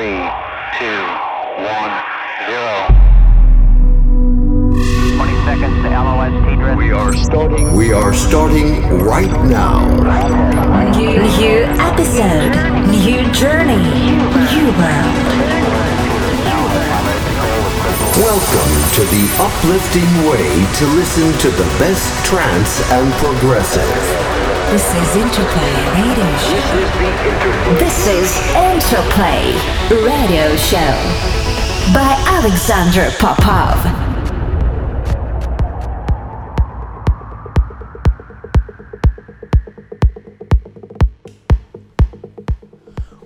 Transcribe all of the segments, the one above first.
Three, two, one, zero. 20 seconds to LOS T-Drift. We are starting. We are starting right now. New, new episode, new journey, new world. Welcome to the uplifting way to listen to the best trance and progressive. This is Interplay Radio Show. This is Interplay Radio Show by Alexander Popov.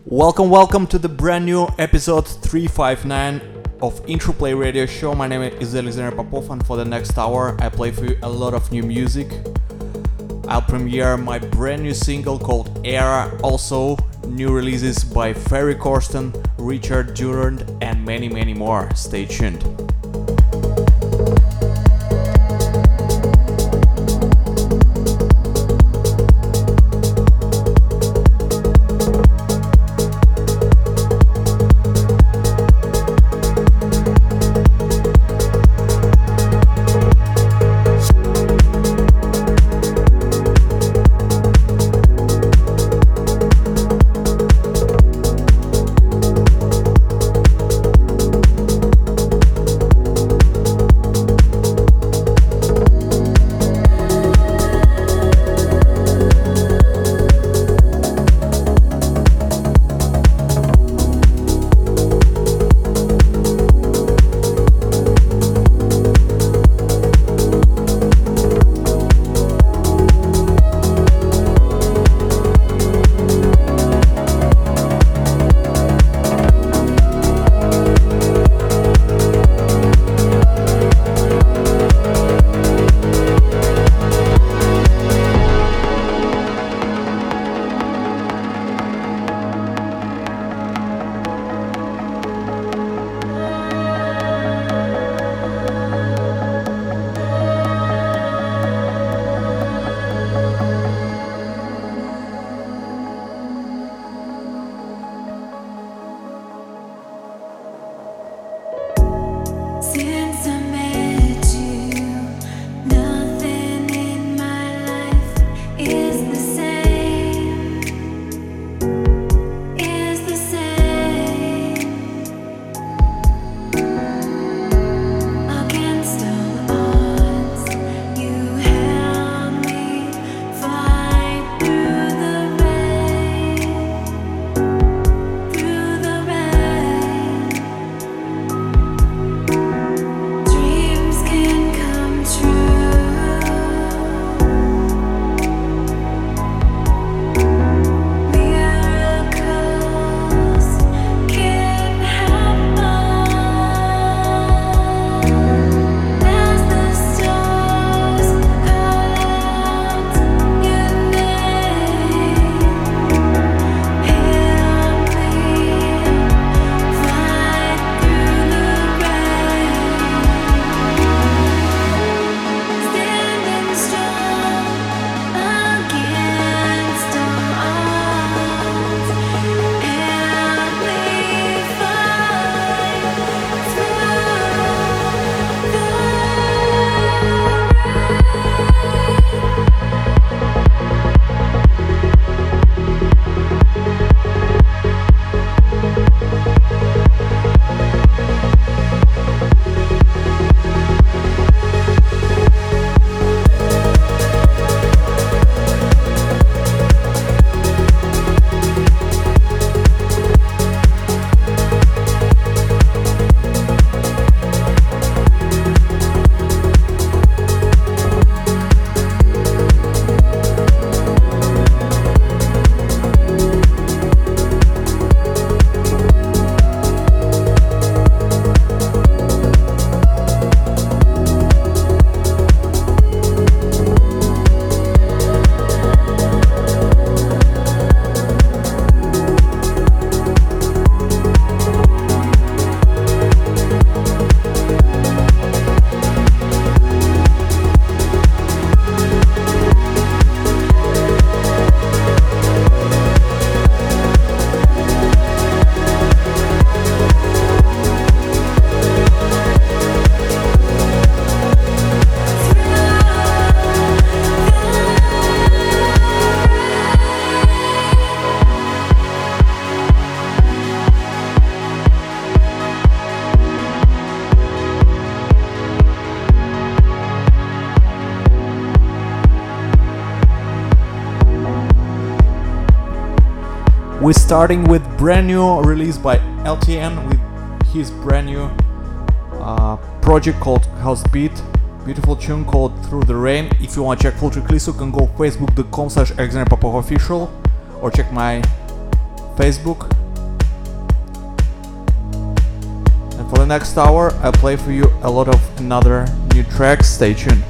Welcome, welcome to the brand new episode 359 of Interplay Radio Show. My name is Alexander Popov, and for the next hour, I play for you a lot of new music. I'll premiere my brand new single called Era, also new releases by Ferry Corsten, Richard Durand, and many, many more. Stay tuned. We're starting with brand new release by LTN with his brand new uh, project called House Beat. Beautiful tune called Through the Rain. If you want to check full track list, you can go facebook.com slash official or check my Facebook. And for the next hour, I play for you a lot of another new tracks. Stay tuned.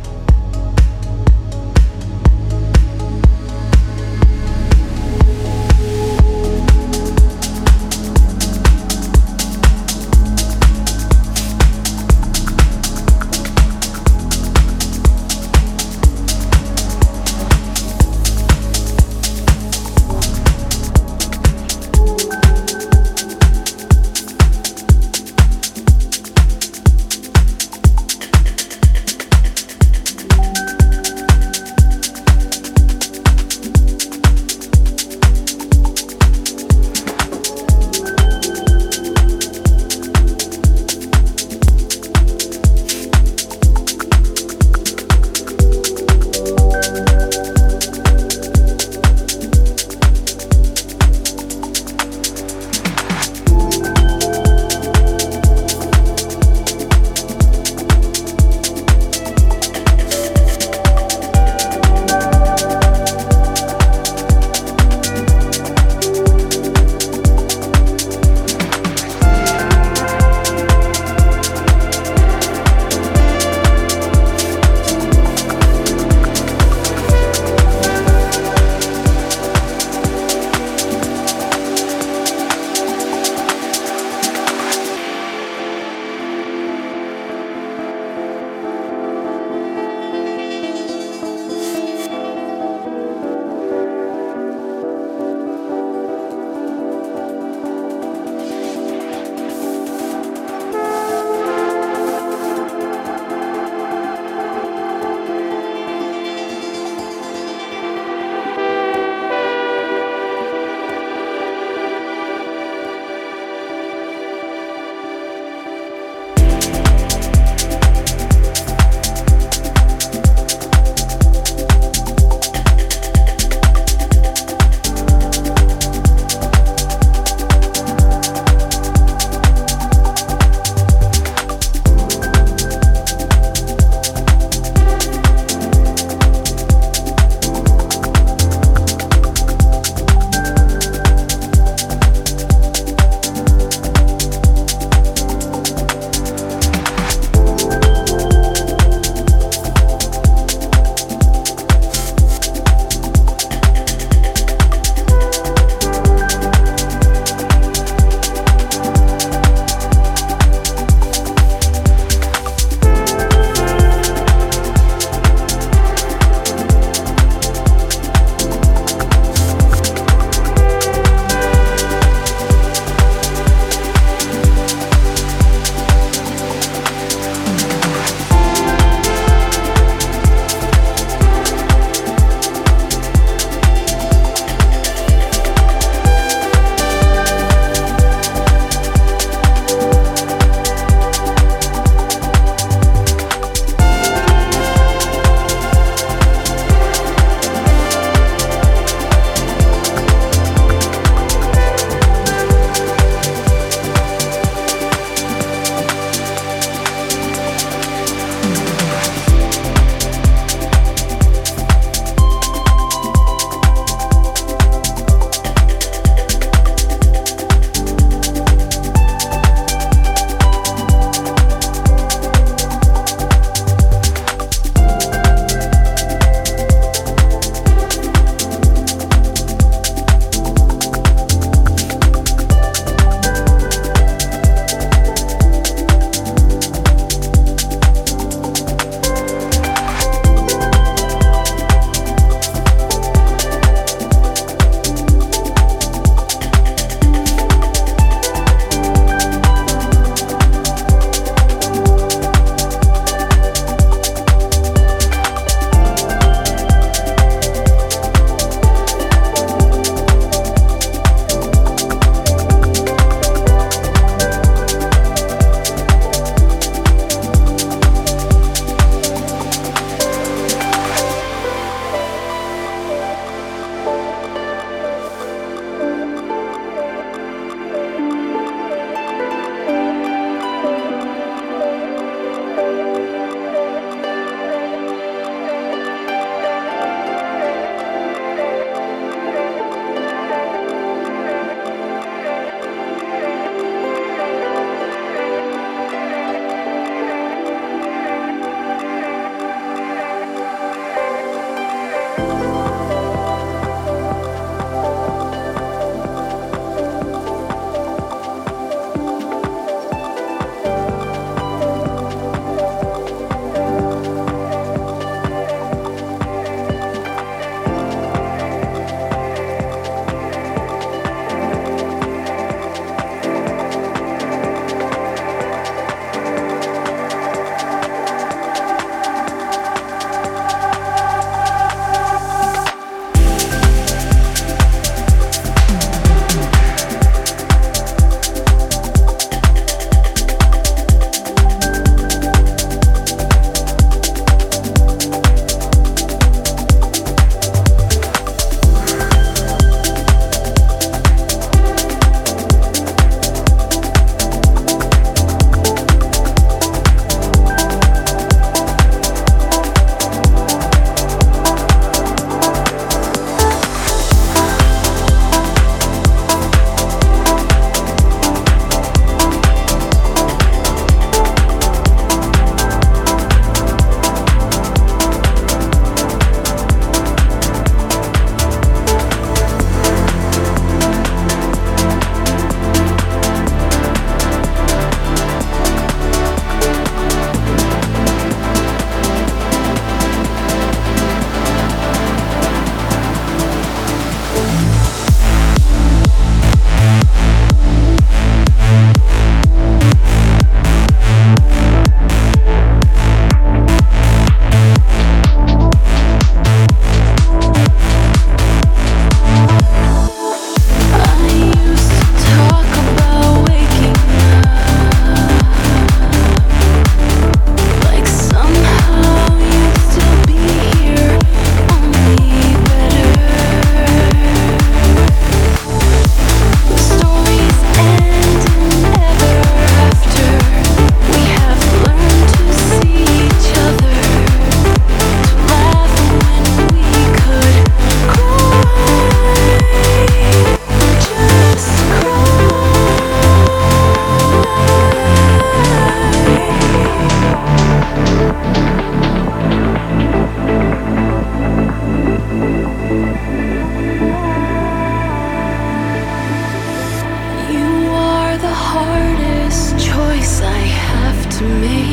me.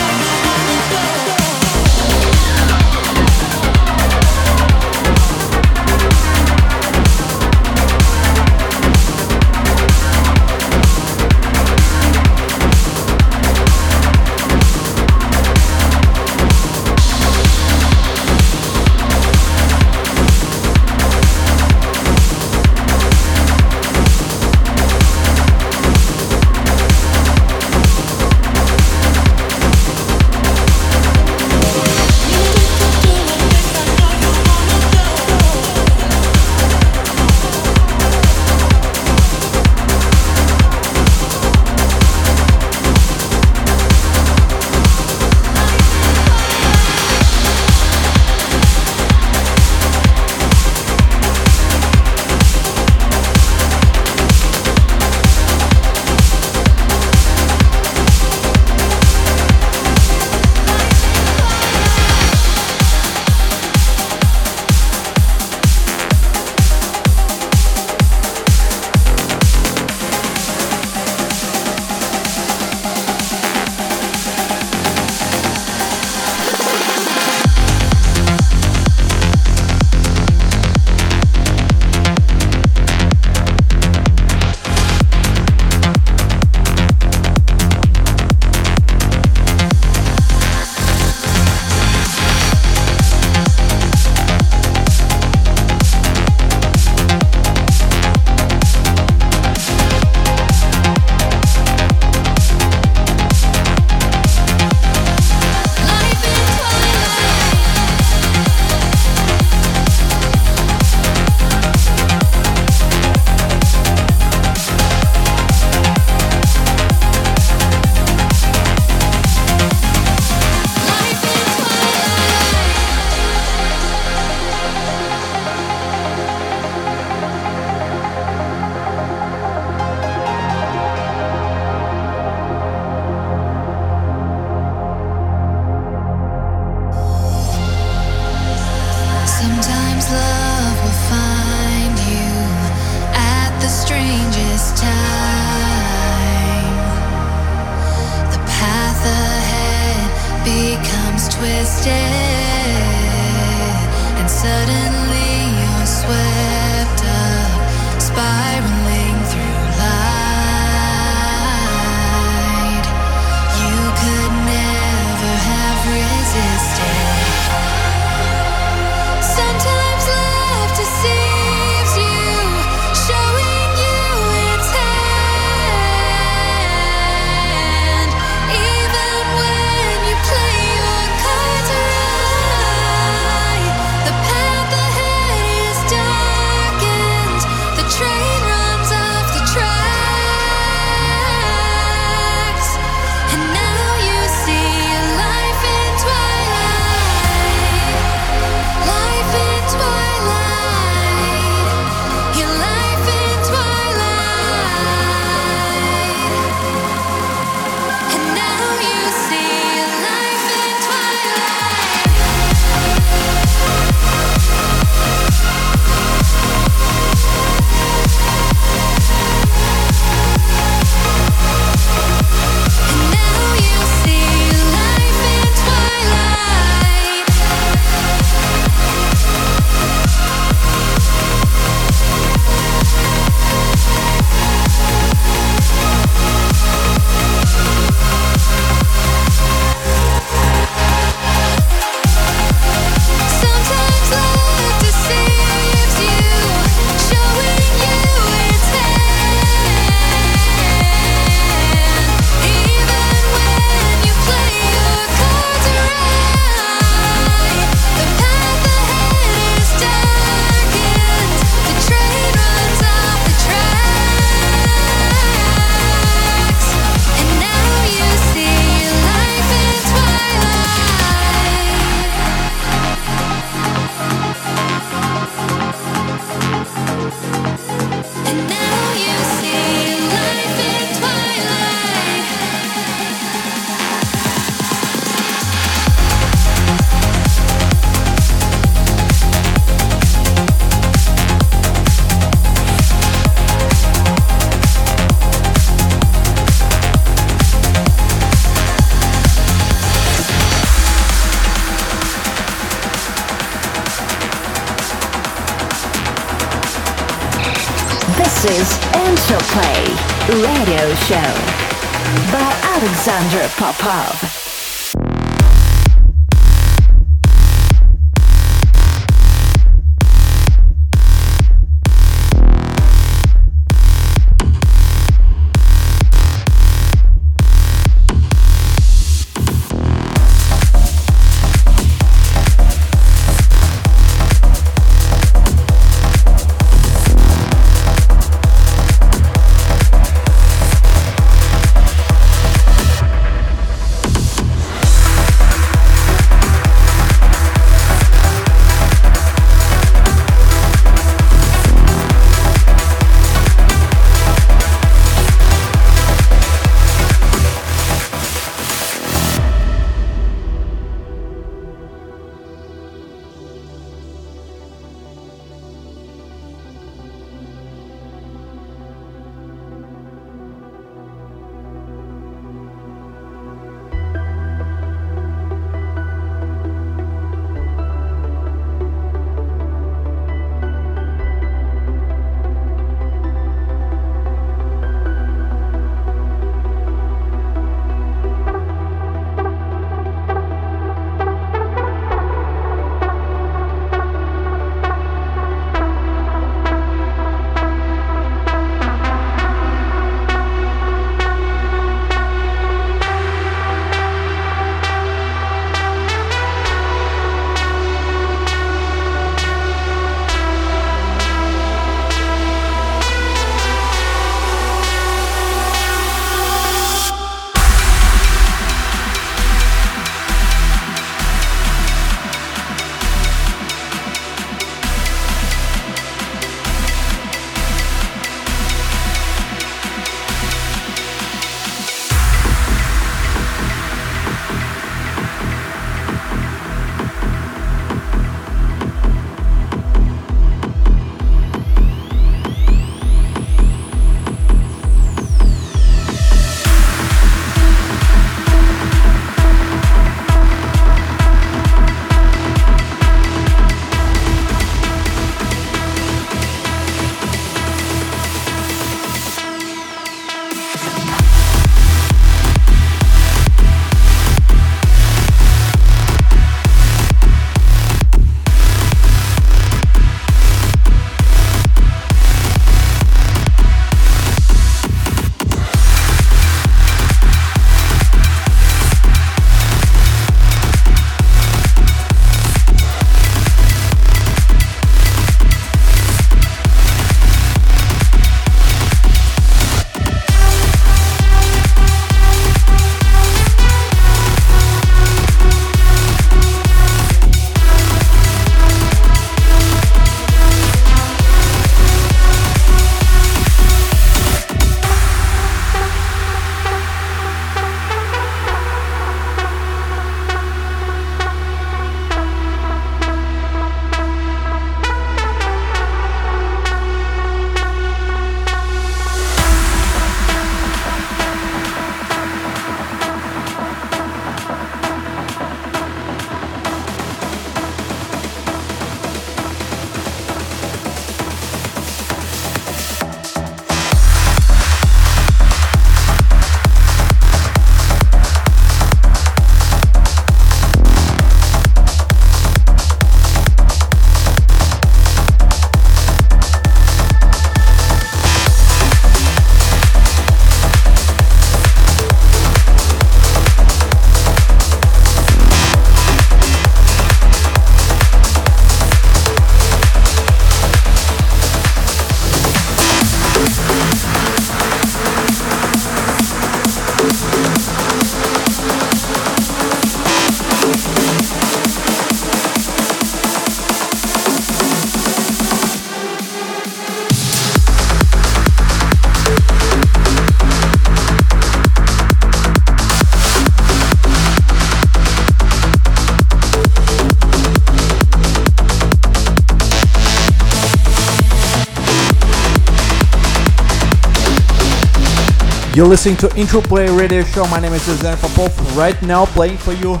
You're listening to Interplay Radio Show. My name is Alexander Popov. Right now, playing for you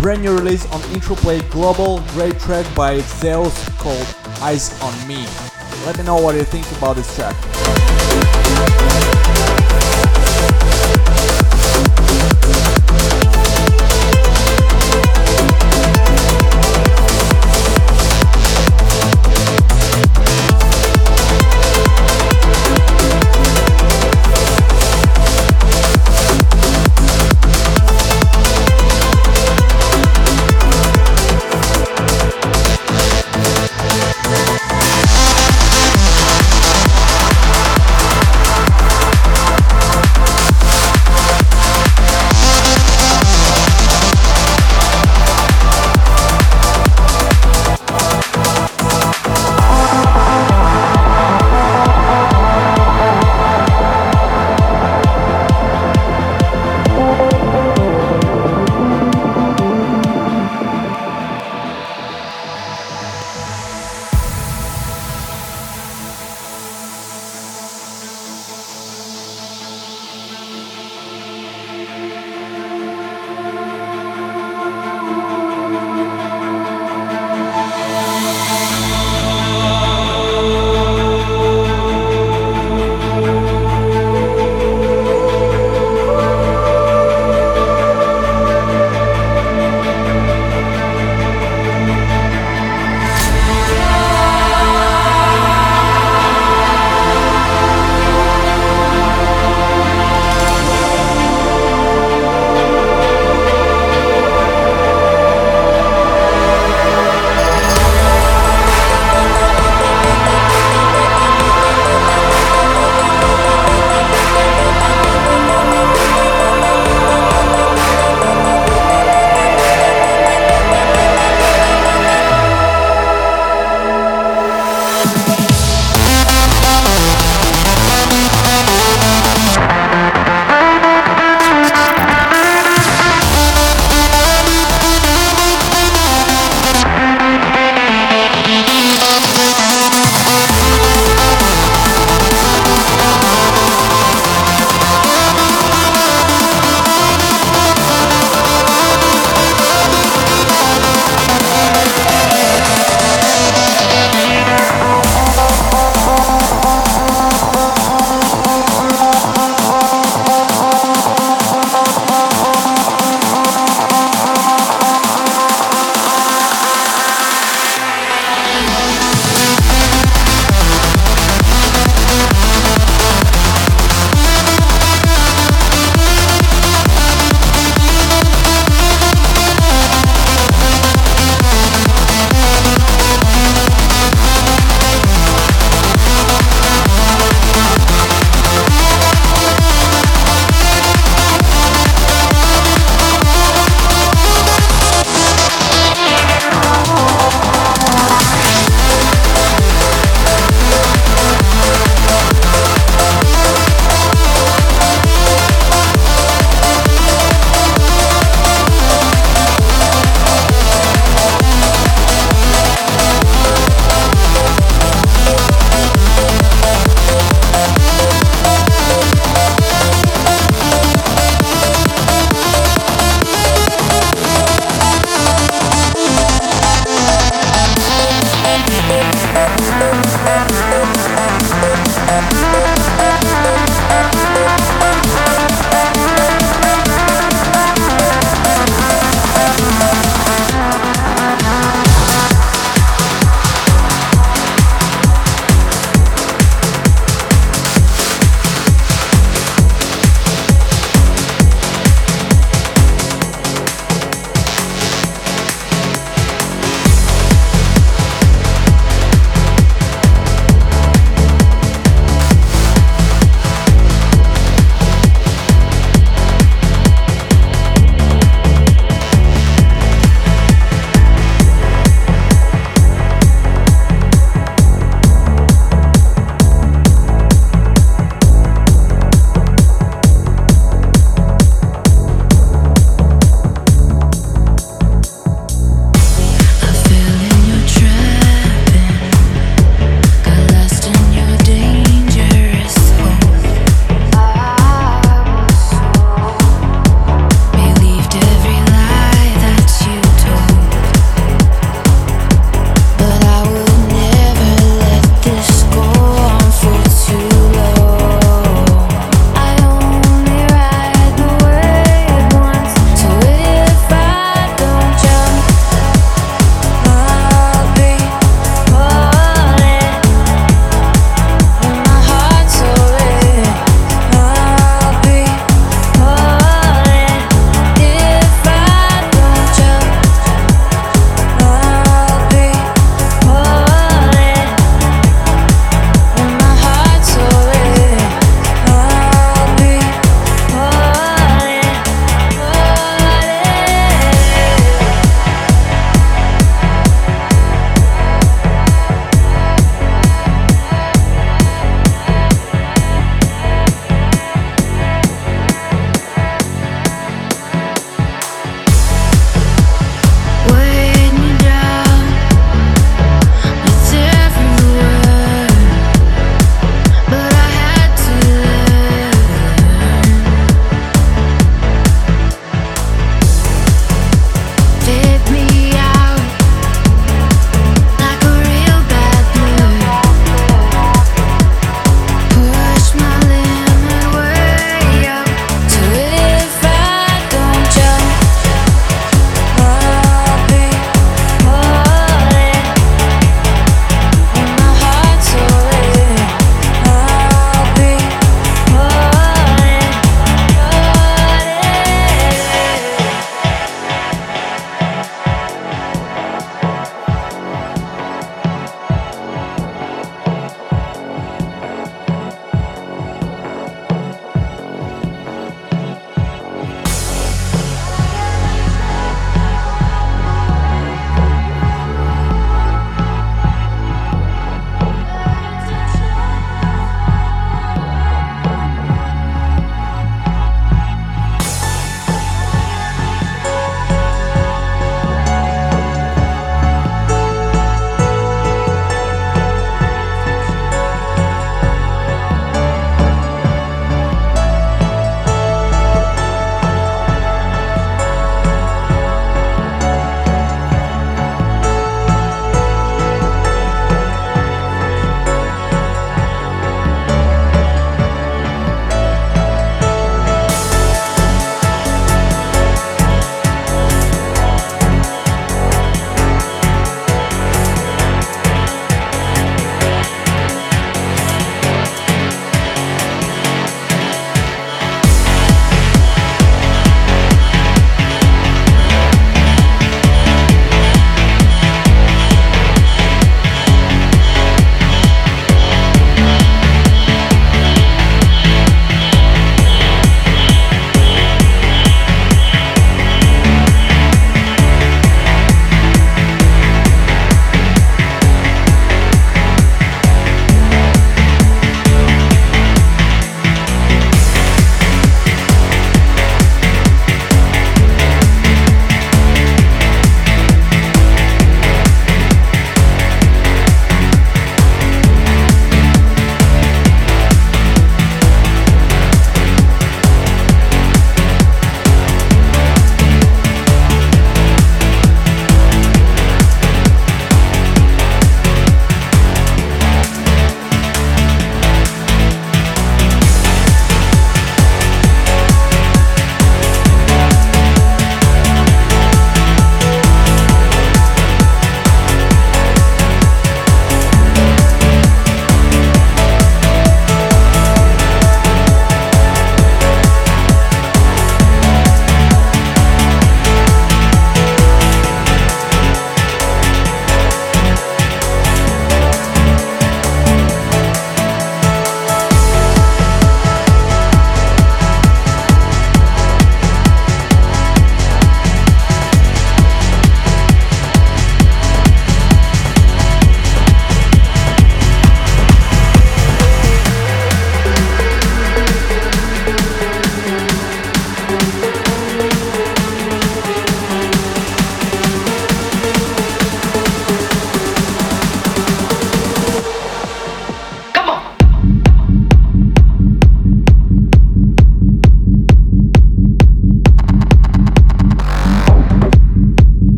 brand new release on Interplay Global. Great track by Zeus called Eyes on Me. Let me know what you think about this track.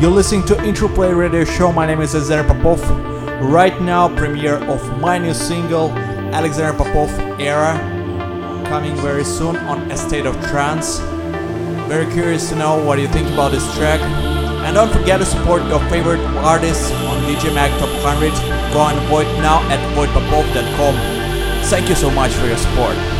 You're listening to Interplay Radio Show. My name is Alexander Popov. Right now, premiere of my new single, Alexander Popov Era, coming very soon on A State of Trance. Very curious to know what you think about this track. And don't forget to support your favorite artists on DJ Mag Top 100. Go and vote now at votepopov.com. Thank you so much for your support.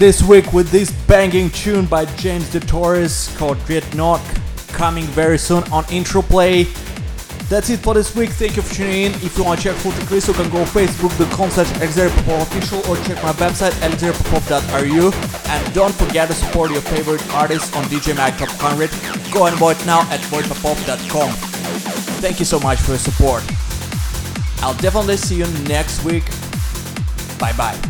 This week with this banging tune by James De Torres called Dreadnought, coming very soon on Interplay. That's it for this week. Thank you for tuning in. If you want to check full tracklist, you can go facebook.com slash official or check my website alexanderpopov.ru and don't forget to support your favorite artists on DJ Mag Top 100. Go and vote now at votePopov.com. Thank you so much for your support. I'll definitely see you next week. Bye bye.